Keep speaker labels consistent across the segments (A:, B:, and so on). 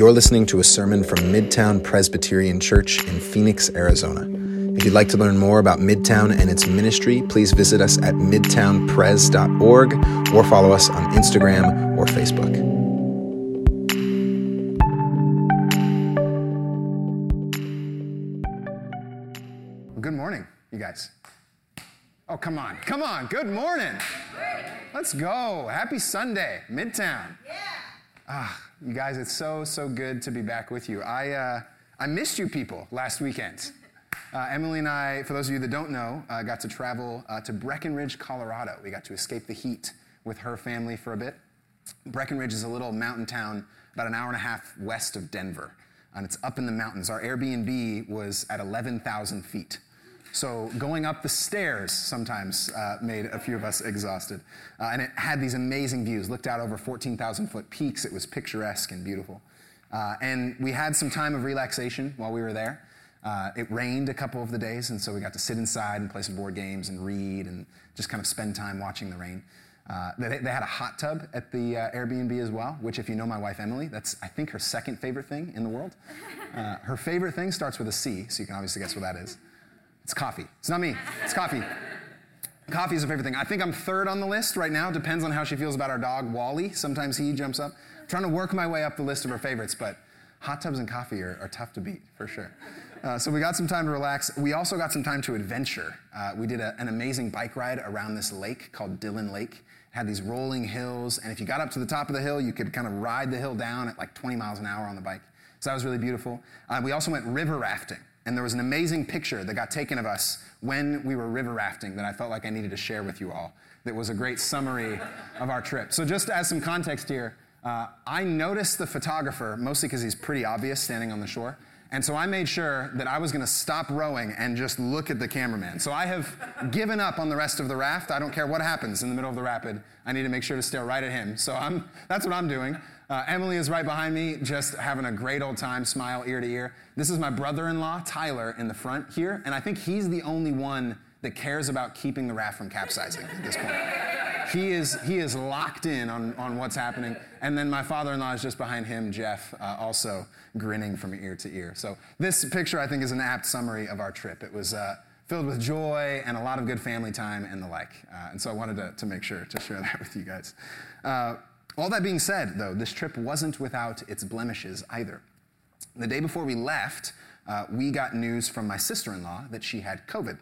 A: You're listening to a sermon from Midtown Presbyterian Church in Phoenix, Arizona. If you'd like to learn more about Midtown and its ministry, please visit us at midtownpres.org or follow us on Instagram or Facebook.
B: Good morning, you guys. Oh, come on, come on. Good morning. Let's go. Happy Sunday, Midtown. Yeah. Ah, you guys, it's so, so good to be back with you. I, uh, I missed you people last weekend. Uh, Emily and I, for those of you that don't know, uh, got to travel uh, to Breckenridge, Colorado. We got to escape the heat with her family for a bit. Breckenridge is a little mountain town about an hour and a half west of Denver, and it's up in the mountains. Our Airbnb was at 11,000 feet. So going up the stairs sometimes uh, made a few of us exhausted. Uh, and it had these amazing views, looked out over 14,000 foot peaks. It was picturesque and beautiful. Uh, and we had some time of relaxation while we were there. Uh, it rained a couple of the days, and so we got to sit inside and play some board games and read and just kind of spend time watching the rain. Uh, they, they, had a hot tub at the uh, Airbnb as well, which, if you know my wife Emily, that's I think her second favorite thing in the world. her favorite thing starts with a C, so you can obviously guess what that is. It's coffee. It's not me. It's coffee. Coffee is her favorite thing. I think I'm third on the list right now. Depends on how she feels about our dog, Wally. Sometimes he jumps up. I'm trying to work my way up the list of her favorites, but hot tubs and coffee are, are tough to beat, for sure. Uh, so we got some time to relax. We also got some time to adventure. Uh, we did a, an amazing bike ride around this lake called Dillon Lake. It had these rolling hills, and if you got up to the top of the hill, you could kind of ride the hill down at like 20 miles an hour on the bike. So that was really beautiful. Uh, we also went river rafting. And there was an amazing picture that got taken of us when we were river rafting that I felt like I needed to share with you all. That was a great summary of our trip. So, just as some context here, uh, I noticed the photographer mostly because he's pretty obvious standing on the shore. And so I made sure that I was going to stop rowing and just look at the cameraman. So I have given up on the rest of the raft. I don't care what happens in the middle of the rapid. I need to make sure to stare right at him. So I'm, that's what I'm doing. Uh, Emily is right behind me, just having a great old time, smile ear to ear. This is my brother in law, Tyler, in the front here, and I think he's the only one that cares about keeping the raft from capsizing at this point. he is, he is locked in on, on what's happening. And then my father in law is just behind him, Jeff, uh, also grinning from ear to ear. So this picture, I think, is an apt summary of our trip. It was uh, filled with joy and a lot of good family time and the like. Uh, and so I wanted to, to make sure to share that with you guys. All that being said, though, this trip wasn't without its blemishes either. The day before we left, uh, we got news from my sister in law that she had COVID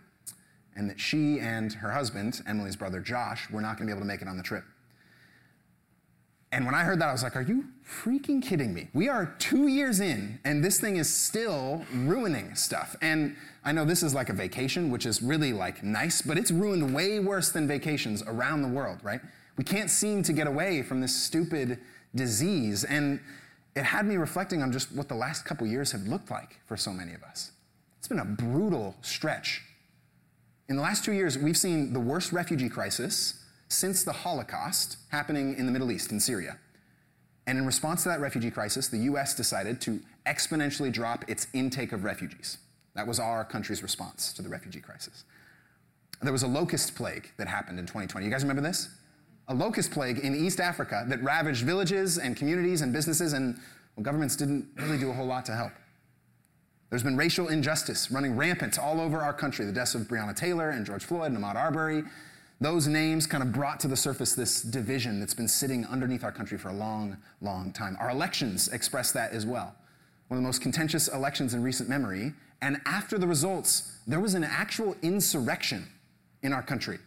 B: and that she and her husband, Emily's brother Josh, were not going to be able to make it on the trip. And when I heard that, I was like, are you freaking kidding me? We are two years in, and this thing is still ruining stuff. And I know this is like a vacation, which is really like nice, but it's ruined way worse than vacations around the world, right? We can't seem to get away from this stupid disease. And it had me reflecting on just what the last couple years have looked like for so many of us. It's been a brutal stretch. In the last two years, we've seen the worst refugee crisis since the Holocaust happening in the Middle East, in Syria. And in response to that refugee crisis, the US decided to exponentially drop its intake of refugees. That was our country's response to the refugee crisis. There was a locust plague that happened in 2020. You guys remember this? A locust plague in East Africa that ravaged villages and communities and businesses, and well, governments didn't really do a whole lot to help. There's been racial injustice running rampant all over our country. The deaths of Breonna Taylor and George Floyd and Ahmaud Arbery. Those names kind of brought to the surface this division that's been sitting underneath our country for a long, long time. Our elections express that as well. One of the most contentious elections in recent memory. And after the results, there was an actual insurrection in our country.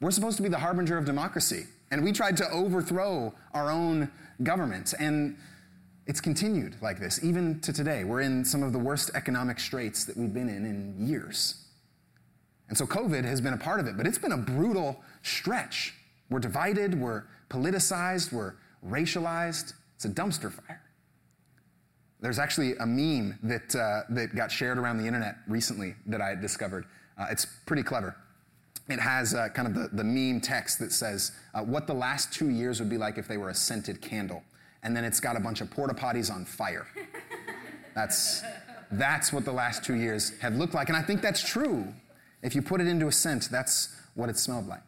B: We're supposed to be the harbinger of democracy. And we tried to overthrow our own government. And it's continued like this, even to today. We're in some of the worst economic straits that we've been in in years. And so COVID has been a part of it, but it's been a brutal stretch. We're divided, we're politicized, we're racialized. It's a dumpster fire. There's actually a meme that, uh, that got shared around the internet recently that I discovered. Uh, it's pretty clever it has uh, kind of the, the meme text that says uh, what the last two years would be like if they were a scented candle. And then it's got a bunch of porta potties on fire. That's, that's what the last two years have looked like. And I think that's true. If you put it into a scent, that's what it smelled like.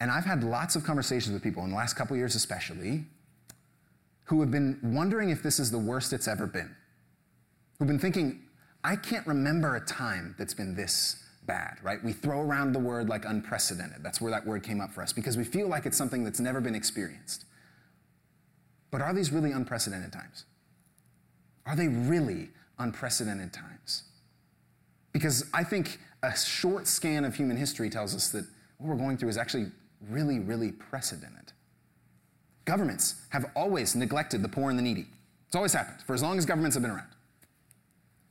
B: And I've had lots of conversations with people in the last couple years, especially, who have been wondering if this is the worst it's ever been, who've been thinking, I can't remember a time that's been this bad, right? We throw around the word like unprecedented. That's where that word came up for us because we feel like it's something that's never been experienced. But are these really unprecedented times? Are they really unprecedented times? Because I think a short scan of human history tells us that what we're going through is actually really, really precedented. Governments have always neglected the poor and the needy. It's always happened for as long as governments have been around.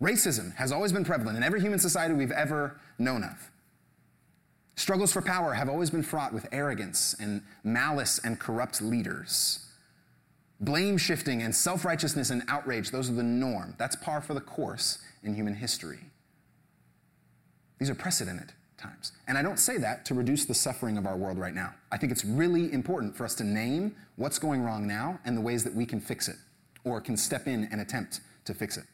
B: Racism has always been prevalent in every human society we've ever known of. Struggles for power have always been fraught with arrogance and malice and corrupt leaders. Blame shifting and self righteousness and outrage, those are the norm. That's par for the course in human history. These are precedented times. And I don't say that to reduce the suffering of our world right now. I think it's really important for us to name what's going wrong now and the ways that we can fix it or can step in and attempt to fix it.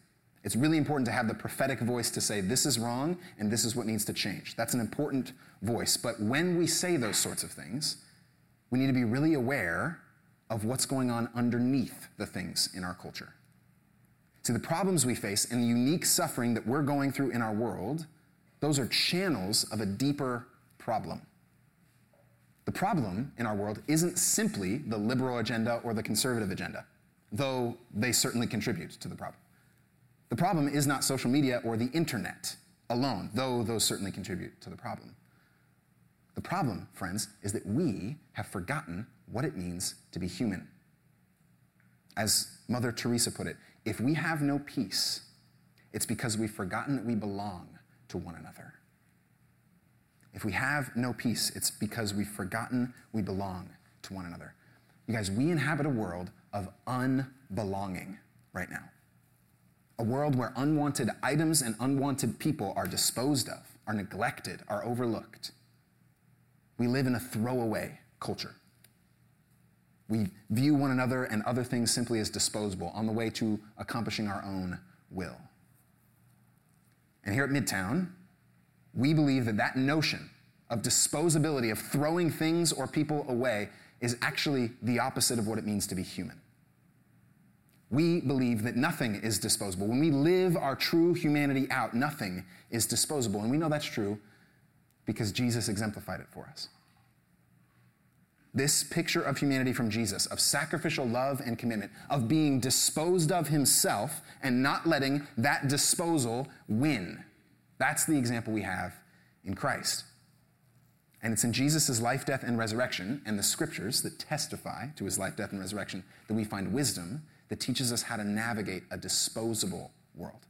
B: It's really important to have the prophetic voice to say, this is wrong and this is what needs to change. That's an important voice. But when we say those sorts of things, we need to be really aware of what's going on underneath the things in our culture. See, the problems we face and the unique suffering that we're going through in our world, those are channels of a deeper problem. The problem in our world isn't simply the liberal agenda or the conservative agenda, though they certainly contribute to the problem. The problem is not social media or the internet alone, though those certainly contribute to the problem. The problem, friends, is that we have forgotten what it means to be human. As Mother Teresa put it, if we have no peace, it's because we've forgotten that we belong to one another. If we have no peace, it's because we've forgotten we belong to one another. You guys, we inhabit a world of unbelonging right now. A world where unwanted items and unwanted people are disposed of, are neglected, are overlooked. We live in a throwaway culture. We view one another and other things simply as disposable on the way to accomplishing our own will. And here at Midtown, we believe that that notion of disposability, of throwing things or people away, is actually the opposite of what it means to be human. We believe that nothing is disposable. When we live our true humanity out, nothing is disposable. And we know that's true because Jesus exemplified it for us. This picture of humanity from Jesus, of sacrificial love and commitment, of being disposed of himself and not letting that disposal win. That's the example we have in Christ. And it's in Jesus' life, death, and resurrection, and the scriptures that testify to his life, death, and resurrection, that we find wisdom that teaches us how to navigate a disposable world,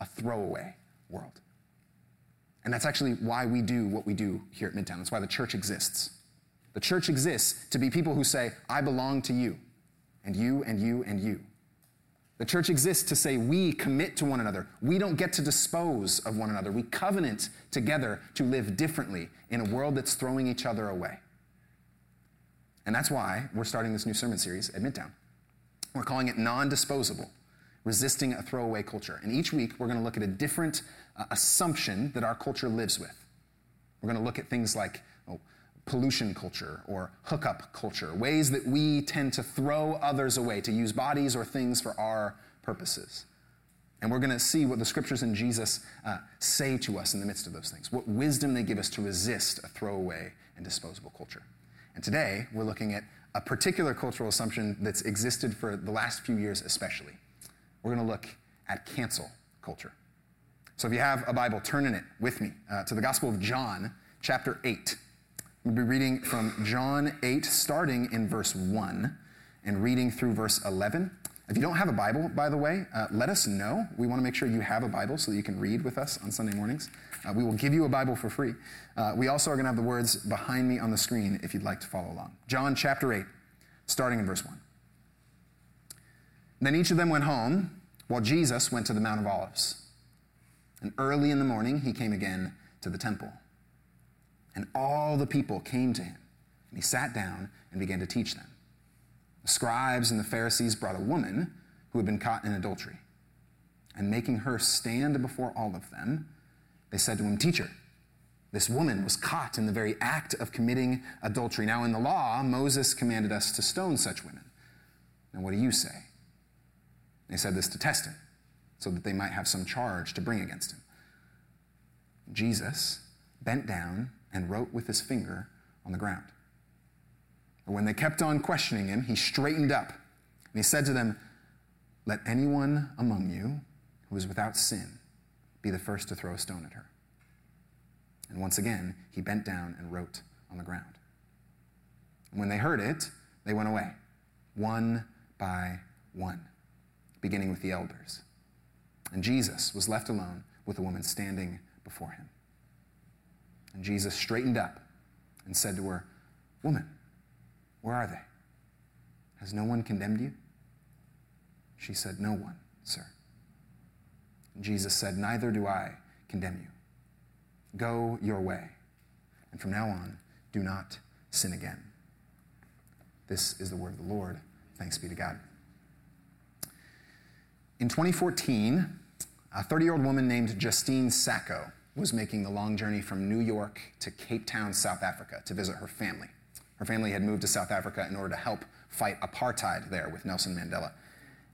B: a throwaway world. And that's actually why we do what we do here at Midtown. That's why the church exists. The church exists to be people who say, I belong to you, and you, and you, and you. The church exists to say we commit to one another. We don't get to dispose of one another. We covenant together to live differently in a world that's throwing each other away. And that's why we're starting this new sermon series at Midtown. We're calling it non disposable, resisting a throwaway culture. And each week we're going to look at a different uh, assumption that our culture lives with. We're going to look at things like oh, pollution culture or hookup culture, ways that we tend to throw others away, to use bodies or things for our purposes. And we're going to see what the scriptures and Jesus uh, say to us in the midst of those things, what wisdom they give us to resist a throwaway and disposable culture. And today, we're looking at a particular cultural assumption that's existed for the last few years, especially. We're going to look at cancel culture. So if you have a Bible, turn in it with me uh, to the Gospel of John, chapter 8. We'll be reading from John 8, starting in verse 1 and reading through verse 11. If you don't have a Bible, by the way, uh, let us know. We want to make sure you have a Bible so that you can read with us on Sunday mornings. Uh, we will give you a Bible for free. Uh, we also are going to have the words behind me on the screen if you'd like to follow along. John chapter 8, starting in verse 1. Then each of them went home, while Jesus went to the Mount of Olives. And early in the morning, he came again to the temple. And all the people came to him, and he sat down and began to teach them. The scribes and the Pharisees brought a woman who had been caught in adultery. And making her stand before all of them, they said to him, Teacher, this woman was caught in the very act of committing adultery. Now, in the law, Moses commanded us to stone such women. And what do you say? They said this to test him, so that they might have some charge to bring against him. Jesus bent down and wrote with his finger on the ground. But when they kept on questioning him, he straightened up and he said to them, Let anyone among you who is without sin be the first to throw a stone at her. And once again, he bent down and wrote on the ground. And when they heard it, they went away, one by one, beginning with the elders. And Jesus was left alone with the woman standing before him. And Jesus straightened up and said to her, Woman, where are they? Has no one condemned you? She said, No one, sir. And Jesus said, Neither do I condemn you. Go your way, and from now on, do not sin again. This is the word of the Lord. Thanks be to God. In 2014, a 30 year old woman named Justine Sacco was making the long journey from New York to Cape Town, South Africa, to visit her family. Her family had moved to South Africa in order to help fight apartheid there with Nelson Mandela.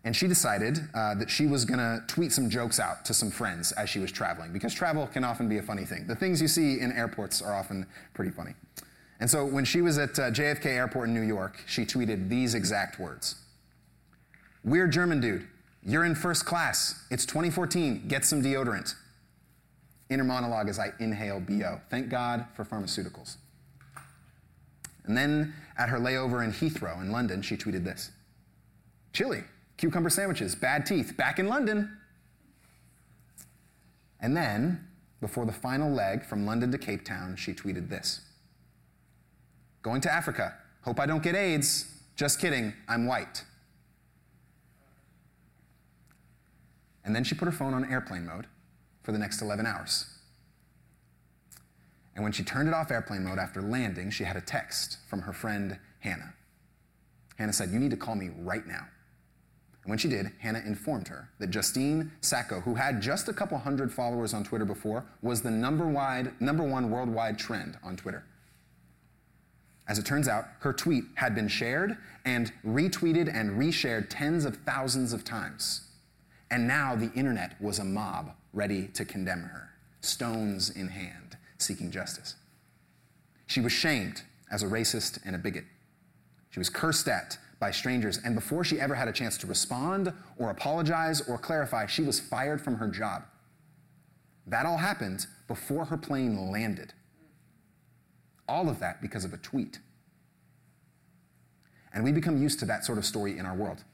B: And she decided uh, that she was going to tweet some jokes out to some friends as she was traveling, because travel can often be a funny thing. The things you see in airports are often pretty funny. And so when she was at uh, JFK Airport in New York, she tweeted these exact words Weird German dude, you're in first class. It's 2014. Get some deodorant. Inner monologue as I inhale BO. Thank God for pharmaceuticals. And then at her layover in Heathrow in London, she tweeted this Chili, cucumber sandwiches, bad teeth, back in London. And then, before the final leg from London to Cape Town, she tweeted this Going to Africa. Hope I don't get AIDS. Just kidding, I'm white. And then she put her phone on airplane mode for the next 11 hours. And when she turned it off airplane mode after landing, she had a text from her friend Hannah. Hannah said, You need to call me right now. And when she did, Hannah informed her that Justine Sacco, who had just a couple hundred followers on Twitter before, was the number, wide, number one worldwide trend on Twitter. As it turns out, her tweet had been shared and retweeted and reshared tens of thousands of times. And now the internet was a mob ready to condemn her, stones in hand, seeking justice. She was shamed as a racist and a bigot. She was cursed at by strangers, and before she ever had a chance to respond or apologize or clarify, she was fired from her job. That all happened before her plane landed. All of that because of a tweet. And we become used to that sort of story in our world.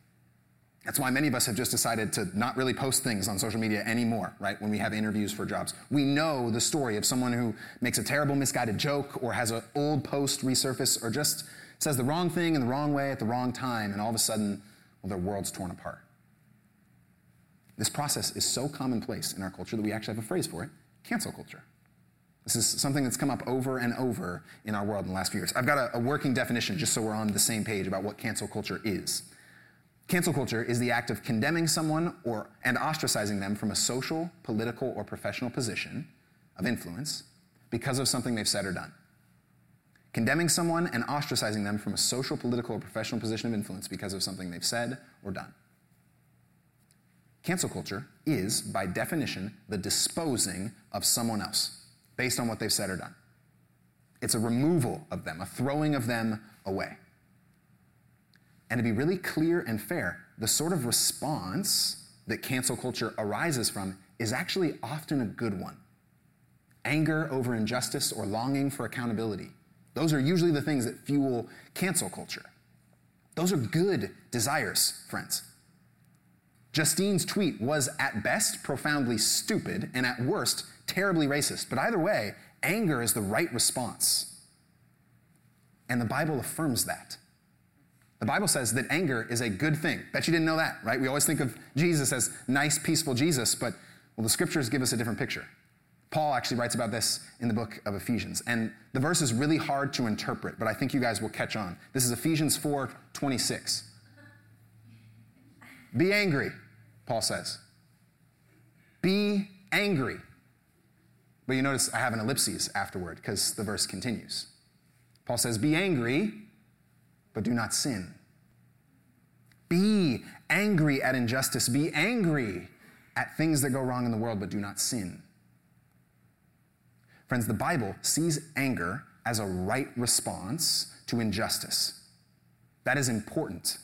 B: That's why many of us have just decided to not really post things on social media anymore, right? When we have interviews for jobs. We know the story of someone who makes a terrible misguided joke or has an old post resurface or just says the wrong thing in the wrong way at the wrong time, and all of a sudden, well, their world's torn apart. This process is so commonplace in our culture that we actually have a phrase for it cancel culture. This is something that's come up over and over in our world in the last few years. I've got a, a working definition just so we're on the same page about what cancel culture is. Cancel culture is the act of condemning someone or, and ostracizing them from a social, political, or professional position of influence because of something they've said or done condemning someone and ostracizing them from a social, political, or professional position of influence because of something they've said or done. Cancel culture is, by definition, the disposing of someone else based on what they've said or done. It's a removal of them, a throwing of them away. And to be really clear and fair, the sort of response that cancel culture arises from is actually often a good one anger over injustice or longing for accountability those are usually the things that fuel cancel culture. Those are good desires, friends. Justine's tweet was at best profoundly stupid and at worst terribly racist. But either way, anger is the right response. And the Bible affirms that. The Bible says that anger is a good thing. Bet you didn't know that, right? We always think of Jesus as nice, peaceful Jesus, but well, the scriptures give us a different picture. Paul actually writes about this in the book of Ephesians. And the verse is really hard to interpret, but I think you guys will catch on. This is Ephesians 4 26. Be angry, Paul says. Be angry. But you notice I have an ellipses afterward because the verse continues. Paul says, Be angry, but do not sin. Be angry at injustice. Be angry at things that go wrong in the world, but do not sin. Friends, the Bible sees anger as a right response to injustice. That is important.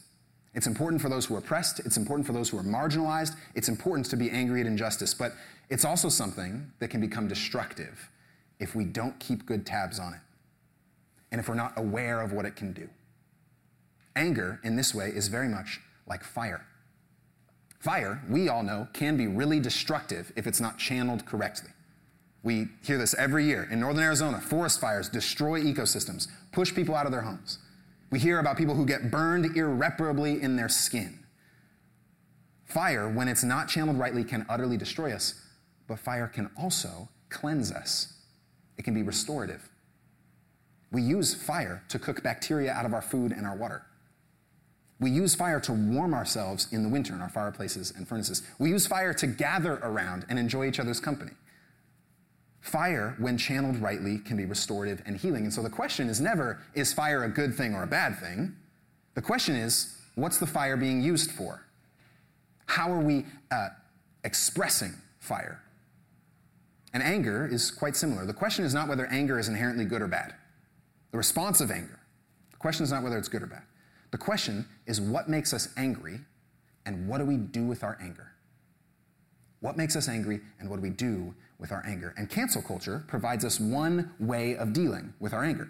B: It's important for those who are oppressed, it's important for those who are marginalized, it's important to be angry at injustice, but it's also something that can become destructive if we don't keep good tabs on it and if we're not aware of what it can do. Anger, in this way, is very much like fire. Fire, we all know, can be really destructive if it's not channeled correctly. We hear this every year. In northern Arizona, forest fires destroy ecosystems, push people out of their homes. We hear about people who get burned irreparably in their skin. Fire, when it's not channeled rightly, can utterly destroy us, but fire can also cleanse us. It can be restorative. We use fire to cook bacteria out of our food and our water. We use fire to warm ourselves in the winter in our fireplaces and furnaces. We use fire to gather around and enjoy each other's company. Fire, when channeled rightly, can be restorative and healing. And so the question is never, is fire a good thing or a bad thing? The question is, what's the fire being used for? How are we uh, expressing fire? And anger is quite similar. The question is not whether anger is inherently good or bad. The response of anger. The question is not whether it's good or bad. The question is what makes us angry and what do we do with our anger? What makes us angry and what do we do with our anger? And cancel culture provides us one way of dealing with our anger.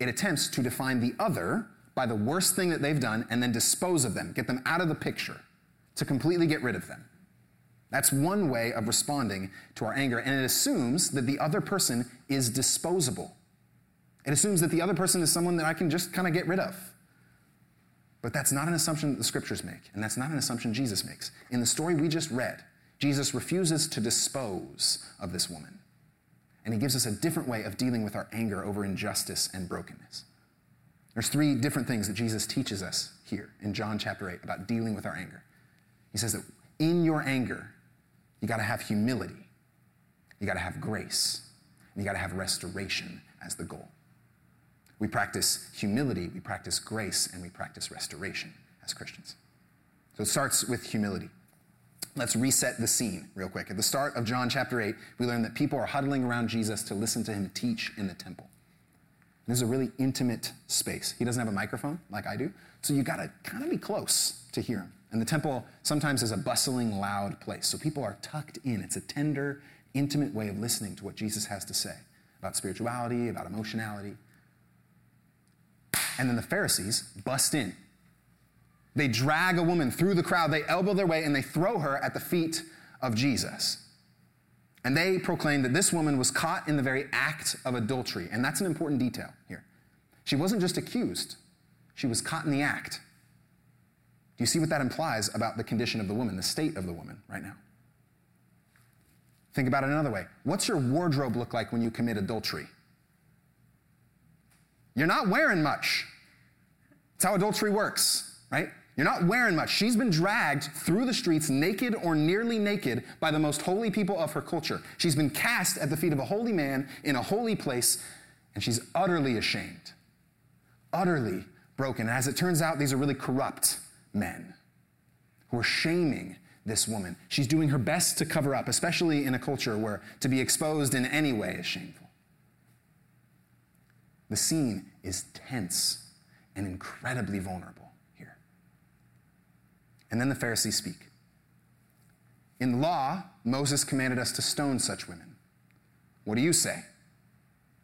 B: It attempts to define the other by the worst thing that they've done and then dispose of them, get them out of the picture, to completely get rid of them. That's one way of responding to our anger, and it assumes that the other person is disposable. It assumes that the other person is someone that I can just kind of get rid of. But that's not an assumption that the scriptures make, and that's not an assumption Jesus makes. In the story we just read, Jesus refuses to dispose of this woman. And he gives us a different way of dealing with our anger over injustice and brokenness. There's three different things that Jesus teaches us here in John chapter 8 about dealing with our anger. He says that in your anger, you got to have humility, you got to have grace, and you got to have restoration as the goal. We practice humility, we practice grace, and we practice restoration as Christians. So it starts with humility. Let's reset the scene real quick. At the start of John chapter 8, we learn that people are huddling around Jesus to listen to him teach in the temple. This is a really intimate space. He doesn't have a microphone like I do, so you gotta kind of be close to hear him. And the temple sometimes is a bustling, loud place, so people are tucked in. It's a tender, intimate way of listening to what Jesus has to say about spirituality, about emotionality. And then the Pharisees bust in they drag a woman through the crowd, they elbow their way, and they throw her at the feet of Jesus. And they proclaim that this woman was caught in the very act of adultery. And that's an important detail here. She wasn't just accused, she was caught in the act. Do you see what that implies about the condition of the woman, the state of the woman right now? Think about it another way. What's your wardrobe look like when you commit adultery? You're not wearing much. It's how adultery works, right? You're not wearing much. She's been dragged through the streets naked or nearly naked by the most holy people of her culture. She's been cast at the feet of a holy man in a holy place, and she's utterly ashamed, utterly broken. And as it turns out, these are really corrupt men who are shaming this woman. She's doing her best to cover up, especially in a culture where to be exposed in any way is shameful. The scene is tense and incredibly vulnerable. Here. And then the Pharisees speak. In law, Moses commanded us to stone such women. What do you say?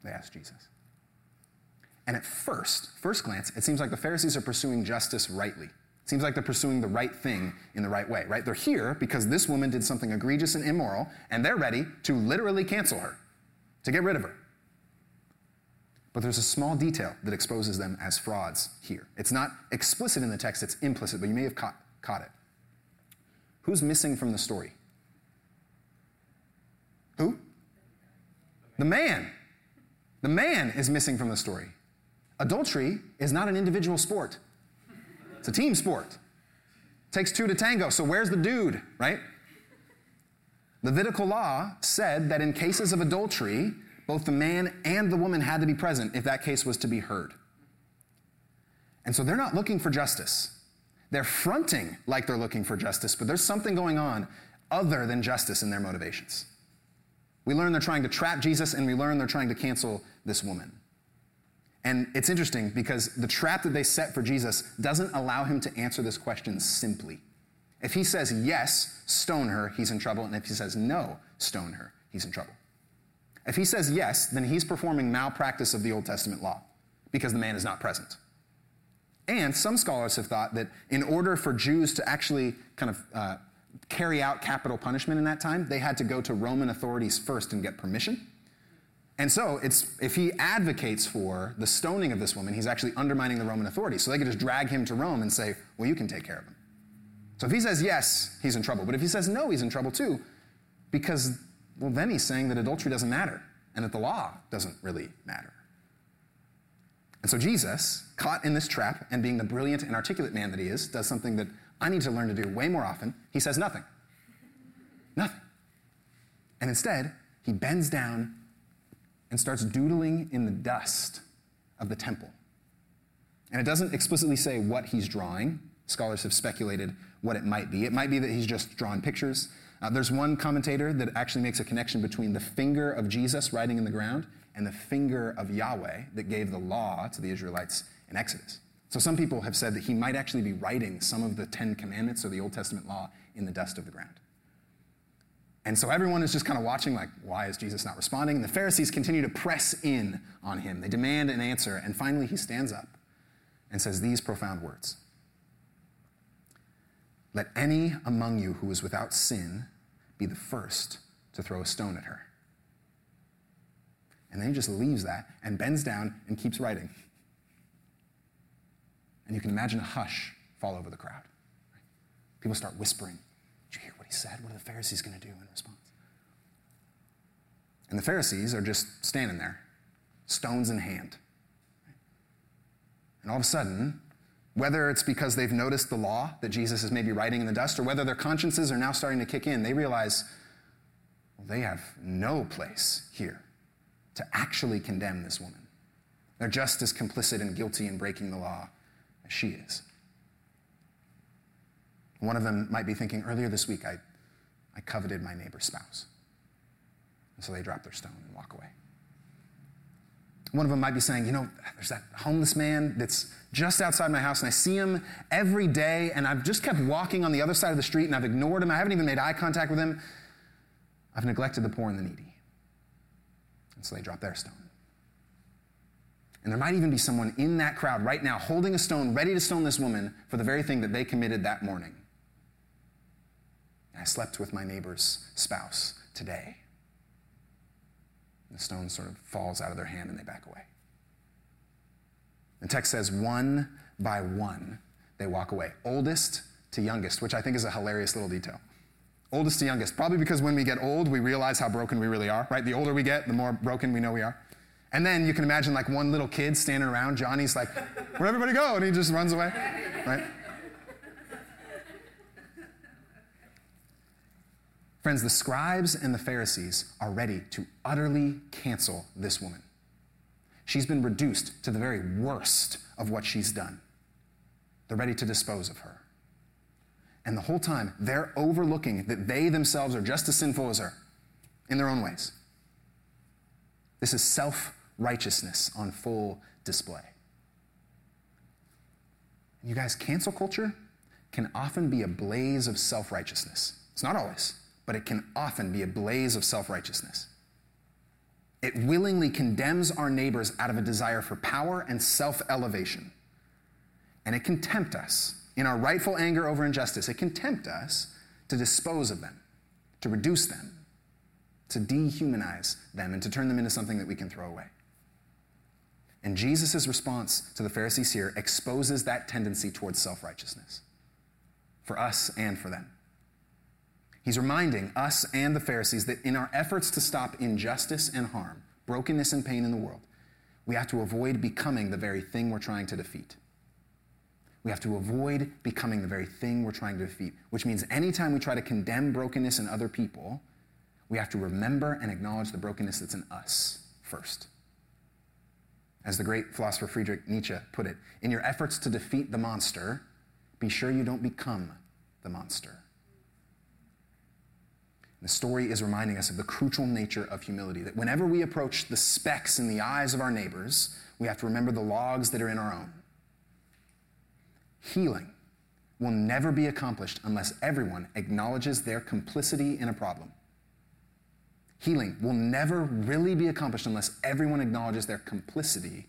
B: They asked Jesus. And at first, first glance, it seems like the Pharisees are pursuing justice rightly. It seems like they're pursuing the right thing in the right way, right? They're here because this woman did something egregious and immoral, and they're ready to literally cancel her, to get rid of her. But there's a small detail that exposes them as frauds here. It's not explicit in the text, it's implicit, but you may have caught Caught it. Who's missing from the story? Who? The man. The man is missing from the story. Adultery is not an individual sport, it's a team sport. Takes two to tango, so where's the dude, right? Levitical law said that in cases of adultery, both the man and the woman had to be present if that case was to be heard. And so they're not looking for justice. They're fronting like they're looking for justice, but there's something going on other than justice in their motivations. We learn they're trying to trap Jesus, and we learn they're trying to cancel this woman. And it's interesting because the trap that they set for Jesus doesn't allow him to answer this question simply. If he says yes, stone her, he's in trouble. And if he says no, stone her, he's in trouble. If he says yes, then he's performing malpractice of the Old Testament law because the man is not present. And some scholars have thought that in order for Jews to actually kind of uh, carry out capital punishment in that time, they had to go to Roman authorities first and get permission. And so, if he advocates for the stoning of this woman, he's actually undermining the Roman authorities. So they could just drag him to Rome and say, well, you can take care of him. So if he says yes, he's in trouble. But if he says no, he's in trouble too, because, well, then he's saying that adultery doesn't matter and that the law doesn't really matter. And so Jesus, caught in this trap and being the brilliant and articulate man that he is, does something that I need to learn to do way more often. He says nothing. Nothing. And instead, he bends down and starts doodling in the dust of the temple. And it doesn't explicitly say what he's drawing. Scholars have speculated what it might be. It might be that he's just drawn pictures. Uh, there's one commentator that actually makes a connection between the finger of Jesus writing in the ground and the finger of Yahweh that gave the law to the Israelites in Exodus. So some people have said that he might actually be writing some of the Ten Commandments or the Old Testament law in the dust of the ground. And so everyone is just kind of watching, like, why is Jesus not responding? And the Pharisees continue to press in on him. They demand an answer. And finally, he stands up and says these profound words Let any among you who is without sin be the first to throw a stone at her. And then he just leaves that and bends down and keeps writing. And you can imagine a hush fall over the crowd. People start whispering did you hear what he said? What are the Pharisees going to do in response? And the Pharisees are just standing there, stones in hand. And all of a sudden, whether it's because they've noticed the law that Jesus is maybe writing in the dust, or whether their consciences are now starting to kick in, they realize well, they have no place here to actually condemn this woman. They're just as complicit and guilty in breaking the law as she is. One of them might be thinking, earlier this week, I, I coveted my neighbor's spouse. And so they drop their stone and walk away. One of them might be saying, you know, there's that homeless man that's just outside my house, and I see him every day, and I've just kept walking on the other side of the street, and I've ignored him. I haven't even made eye contact with him. I've neglected the poor and the needy. And so they drop their stone. And there might even be someone in that crowd right now holding a stone, ready to stone this woman for the very thing that they committed that morning. I slept with my neighbor's spouse today. The stone sort of falls out of their hand and they back away. The text says, one by one, they walk away. Oldest to youngest, which I think is a hilarious little detail. Oldest to youngest, probably because when we get old, we realize how broken we really are, right? The older we get, the more broken we know we are. And then you can imagine like one little kid standing around. Johnny's like, where'd everybody go? And he just runs away, right? Friends, the scribes and the Pharisees are ready to utterly cancel this woman. She's been reduced to the very worst of what she's done. They're ready to dispose of her. And the whole time, they're overlooking that they themselves are just as sinful as her in their own ways. This is self righteousness on full display. You guys, cancel culture can often be a blaze of self righteousness. It's not always but it can often be a blaze of self righteousness. It willingly condemns our neighbors out of a desire for power and self elevation. And it can tempt us in our rightful anger over injustice. It can tempt us to dispose of them, to reduce them, to dehumanize them, and to turn them into something that we can throw away. And Jesus' response to the Pharisees here exposes that tendency towards self righteousness for us and for them. He's reminding us and the Pharisees that in our efforts to stop injustice and harm, brokenness and pain in the world, we have to avoid becoming the very thing we're trying to defeat. We have to avoid becoming the very thing we're trying to defeat, which means anytime we try to condemn brokenness in other people, we have to remember and acknowledge the brokenness that's in us first. As the great philosopher Friedrich Nietzsche put it, in your efforts to defeat the monster, be sure you don't become the monster. The story is reminding us of the crucial nature of humility, that whenever we approach the specks in the eyes of our neighbors, we have to remember the logs that are in our own. Healing will never be accomplished unless everyone acknowledges their complicity in a problem. Healing will never really be accomplished unless everyone acknowledges their complicity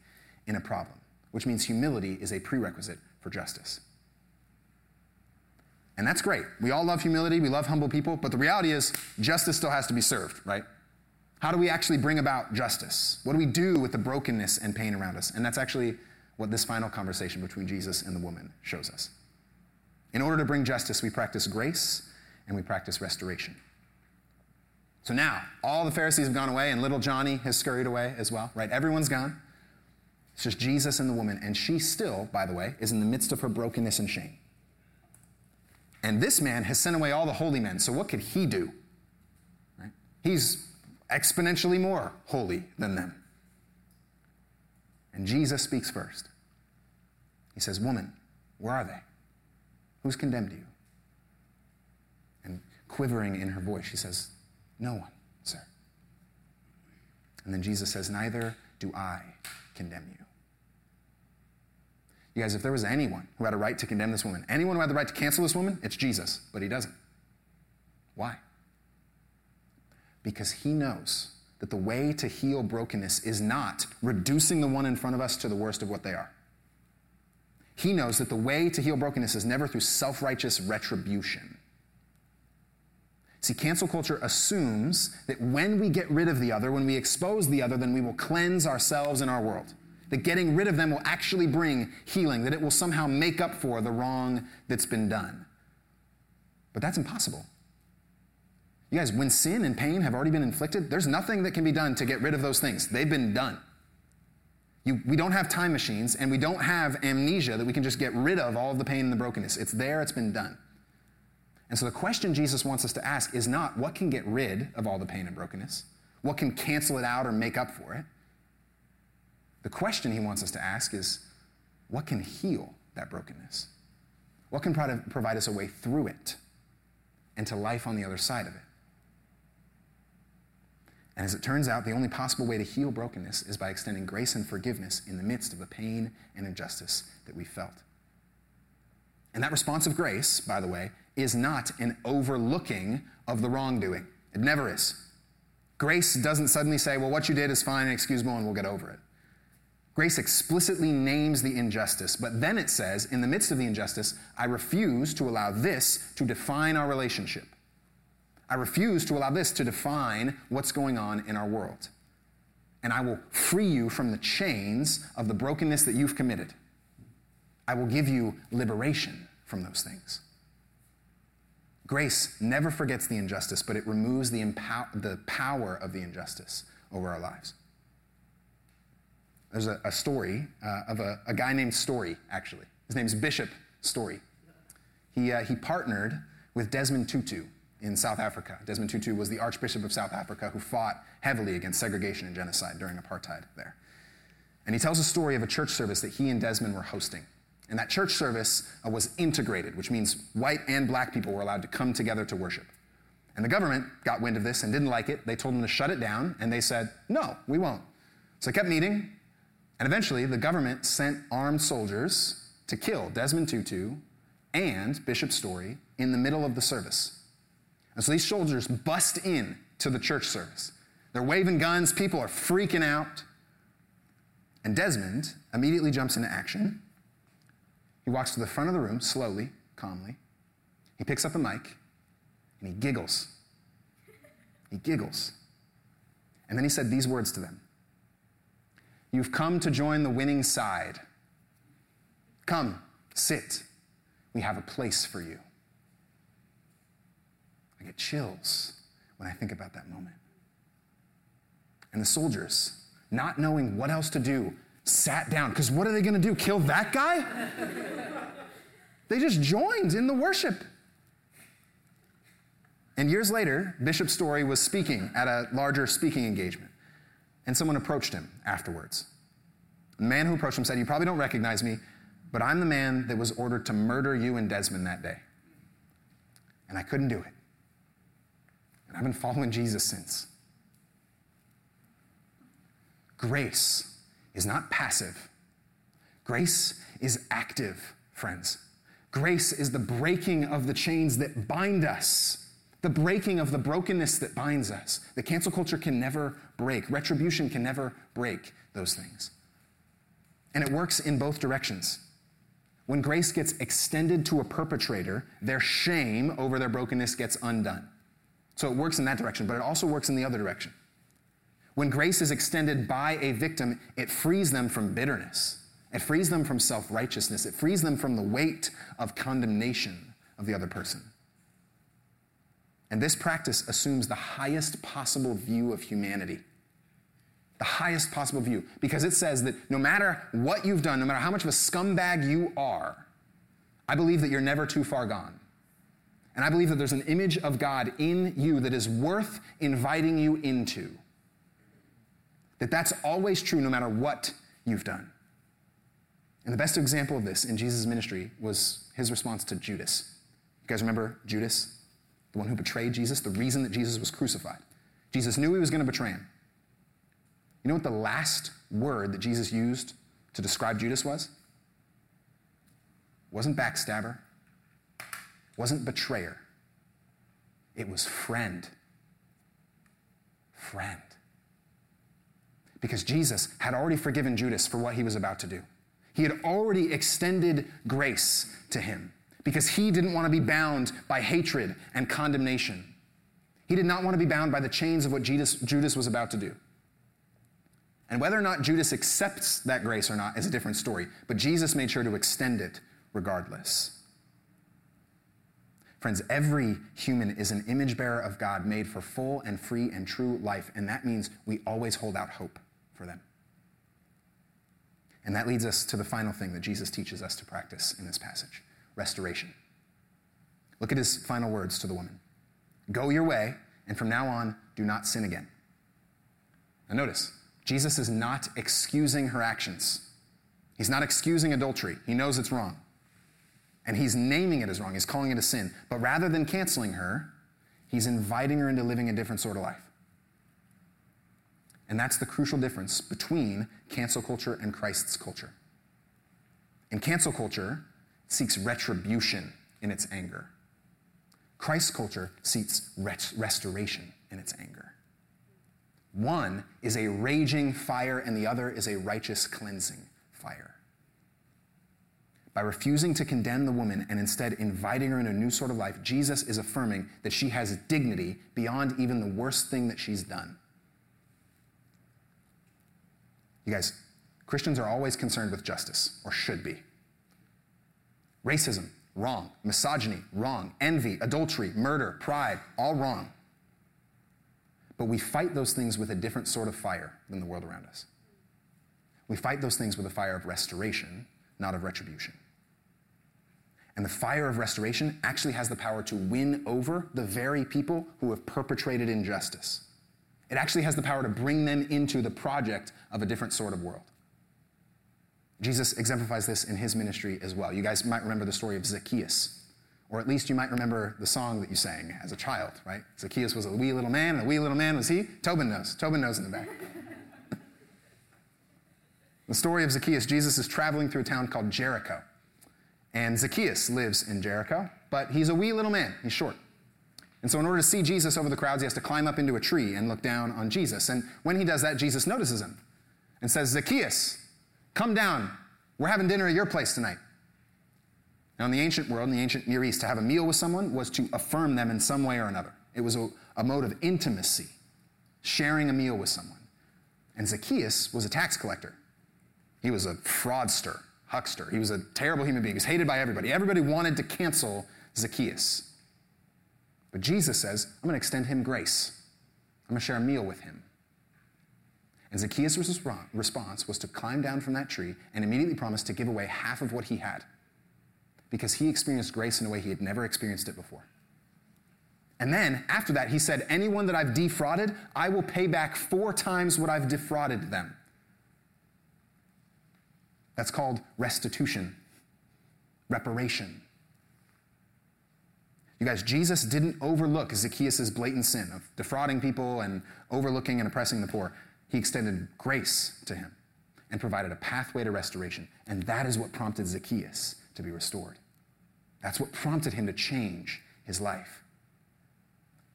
B: in a problem, which means humility is a prerequisite for justice. And that's great. We all love humility, we love humble people, but the reality is justice still has to be served, right? How do we actually bring about justice? What do we do with the brokenness and pain around us? And that's actually what this final conversation between Jesus and the woman shows us. In order to bring justice, we practice grace and we practice restoration. So now, all the Pharisees have gone away, and little Johnny has scurried away as well, right? Everyone's gone. It's just Jesus and the woman, and she still, by the way, is in the midst of her brokenness and shame. And this man has sent away all the holy men. So what could he do? Right? He's exponentially more holy than them. And Jesus speaks first. He says, Woman, where are they? Who's condemned you? And quivering in her voice, she says, No one, sir. And then Jesus says, Neither do I condemn you. You guys, if there was anyone who had a right to condemn this woman, anyone who had the right to cancel this woman, it's Jesus, but he doesn't. Why? Because he knows that the way to heal brokenness is not reducing the one in front of us to the worst of what they are. He knows that the way to heal brokenness is never through self righteous retribution. See, cancel culture assumes that when we get rid of the other, when we expose the other, then we will cleanse ourselves and our world that getting rid of them will actually bring healing, that it will somehow make up for the wrong that's been done. But that's impossible. You guys, when sin and pain have already been inflicted, there's nothing that can be done to get rid of those things. They've been done. You, we don't have time machines and we don't have amnesia that we can just get rid of all of the pain and the brokenness. It's there, it's been done. And so the question Jesus wants us to ask is not what can get rid of all the pain and brokenness, what can cancel it out or make up for it. The question he wants us to ask is what can heal that brokenness? What can provide us a way through it and to life on the other side of it? And as it turns out, the only possible way to heal brokenness is by extending grace and forgiveness in the midst of the pain and injustice that we felt. And that response of grace, by the way, is not an overlooking of the wrongdoing. It never is. Grace doesn't suddenly say, well, what you did is fine, and excusable, and we'll get over it. Grace explicitly names the injustice, but then it says, in the midst of the injustice, I refuse to allow this to define our relationship. I refuse to allow this to define what's going on in our world. And I will free you from the chains of the brokenness that you've committed. I will give you liberation from those things. Grace never forgets the injustice, but it removes the, empow- the power of the injustice over our lives. There's a, a story uh, of a, a, guy named Storey, actually. His name's Bishop Storey. He, uh, he partnered with Desmond Tutu in South Africa. Desmond Tutu was the Archbishop of South Africa who fought heavily against segregation and genocide during apartheid there. And he tells a story of a church service that he and Desmond were hosting. And that church service uh, was integrated, which means white and black people were allowed to come together to worship. And the government got wind of this and didn't like it. They told them to shut it down, and they said, no, we won't. So they kept meeting, and eventually, the government sent armed soldiers to kill Desmond Tutu and Bishop Storey in the middle of the service. And so these soldiers bust in to the church service. They're waving guns, people are freaking out. And Desmond immediately jumps into action. He walks to the front of the room slowly, calmly. He picks up the mic and he giggles. He giggles. And then he said these words to them You've come to join the winning side. Come, sit. We have a place for you. I get chills when I think about that moment. And the soldiers, not knowing what else to do, sat down. Because what are they going to do? Kill that guy? they just joined in the worship. And years later, Bishop Storey was speaking at a larger speaking engagement. And someone approached him afterwards. The man who approached him said, You probably don't recognize me, but I'm the man that was ordered to murder you and Desmond that day. And I couldn't do it. And I've been following Jesus since. Grace is not passive, grace is active, friends. Grace is the breaking of the chains that bind us, the breaking of the brokenness that binds us. The cancel culture can never break, retribution can never break those things. And it works in both directions. When grace gets extended to a perpetrator, their shame over their brokenness gets undone. So it works in that direction, but it also works in the other direction. When grace is extended by a victim, it frees them from bitterness. It frees them from self righteousness. It frees them from the weight of condemnation of the other person. And this practice assumes the highest possible view of humanity. The highest possible view. Because it says that no matter what you've done, no matter how much of a scumbag you are, I believe that you're never too far gone. And I believe that there's an image of God in you that is worth inviting you into. That that's always true no matter what you've done. And the best example of this in Jesus' ministry was his response to Judas. You guys remember Judas, the one who betrayed Jesus, the reason that Jesus was crucified? Jesus knew he was going to betray him. You know what the last word that Jesus used to describe Judas was? Wasn't backstabber, wasn't betrayer. It was friend. Friend. Because Jesus had already forgiven Judas for what he was about to do. He had already extended grace to him because he didn't want to be bound by hatred and condemnation. He did not want to be bound by the chains of what Judas, Judas was about to do. And whether or not Judas accepts that grace or not is a different story, but Jesus made sure to extend it regardless. Friends, every human is an image bearer of God made for full and free and true life, and that means we always hold out hope for them. And that leads us to the final thing that Jesus teaches us to practice in this passage restoration. Look at his final words to the woman Go your way, and from now on, do not sin again. Now, notice, Jesus is not excusing her actions. He's not excusing adultery. He knows it's wrong. And he's naming it as wrong. He's calling it a sin. But rather than canceling her, he's inviting her into living a different sort of life. And that's the crucial difference between cancel culture and Christ's culture. In cancel culture, seeks retribution in its anger. Christ's culture seeks restoration in its anger. One is a raging fire, and the other is a righteous cleansing fire. By refusing to condemn the woman and instead inviting her into a new sort of life, Jesus is affirming that she has dignity beyond even the worst thing that she's done. You guys, Christians are always concerned with justice, or should be. Racism, wrong. Misogyny, wrong. Envy, adultery, murder, pride, all wrong. But we fight those things with a different sort of fire than the world around us. We fight those things with a fire of restoration, not of retribution. And the fire of restoration actually has the power to win over the very people who have perpetrated injustice. It actually has the power to bring them into the project of a different sort of world. Jesus exemplifies this in his ministry as well. You guys might remember the story of Zacchaeus. Or at least you might remember the song that you sang as a child, right? Zacchaeus was a wee little man, and a wee little man was he? Tobin knows. Tobin knows in the back. the story of Zacchaeus Jesus is traveling through a town called Jericho. And Zacchaeus lives in Jericho, but he's a wee little man. He's short. And so, in order to see Jesus over the crowds, he has to climb up into a tree and look down on Jesus. And when he does that, Jesus notices him and says, Zacchaeus, come down. We're having dinner at your place tonight. Now, in the ancient world, in the ancient Near East, to have a meal with someone was to affirm them in some way or another. It was a, a mode of intimacy, sharing a meal with someone. And Zacchaeus was a tax collector. He was a fraudster, huckster. He was a terrible human being. He was hated by everybody. Everybody wanted to cancel Zacchaeus. But Jesus says, I'm going to extend him grace. I'm going to share a meal with him. And Zacchaeus' response was to climb down from that tree and immediately promise to give away half of what he had because he experienced grace in a way he had never experienced it before. And then after that, he said, Anyone that I've defrauded, I will pay back four times what I've defrauded them. That's called restitution. reparation. You guys, Jesus didn't overlook Zacchaeus' blatant sin of defrauding people and overlooking and oppressing the poor. He extended grace to him and provided a pathway to restoration. And that is what prompted Zacchaeus to be restored. That's what prompted him to change his life.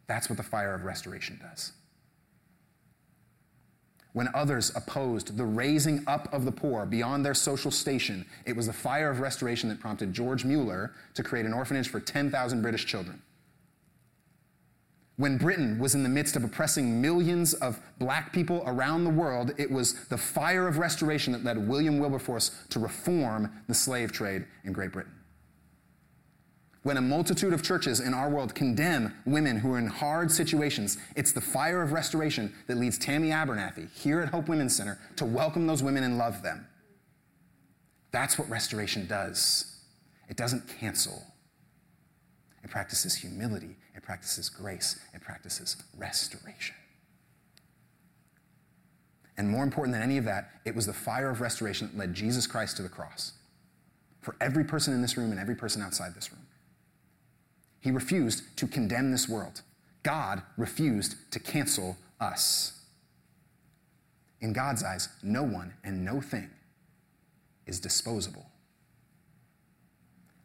B: That's what the fire of restoration does. When others opposed the raising up of the poor beyond their social station, it was the fire of restoration that prompted George Mueller to create an orphanage for 10,000 British children. When Britain was in the midst of oppressing millions of black people around the world, it was the fire of restoration that led William Wilberforce to reform the slave trade in Great Britain. When a multitude of churches in our world condemn women who are in hard situations, it's the fire of restoration that leads Tammy Abernathy here at Hope Women's Center to welcome those women and love them. That's what restoration does. It doesn't cancel. It practices humility, it practices grace, it practices restoration. And more important than any of that, it was the fire of restoration that led Jesus Christ to the cross. For every person in this room and every person outside this room. He refused to condemn this world. God refused to cancel us. In God's eyes, no one and no thing is disposable.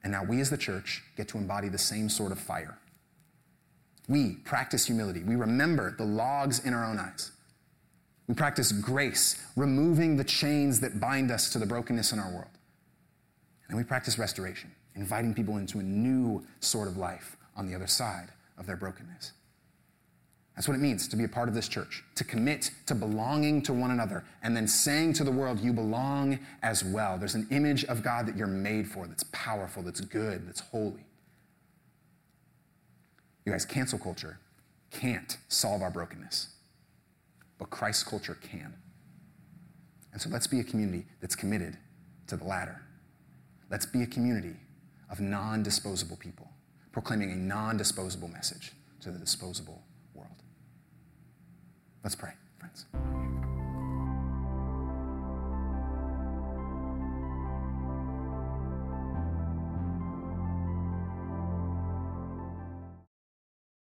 B: And now we as the church get to embody the same sort of fire. We practice humility. We remember the logs in our own eyes. We practice grace, removing the chains that bind us to the brokenness in our world. And we practice restoration inviting people into a new sort of life on the other side of their brokenness. That's what it means to be a part of this church, to commit to belonging to one another and then saying to the world, you belong as well. There's an image of God that you're made for that's powerful, that's good, that's holy. You guys, cancel culture can't solve our brokenness, but Christ's culture can. And so let's be a community that's committed to the latter. Let's be a community of non disposable people, proclaiming a non disposable message to the disposable. Let's pray, friends.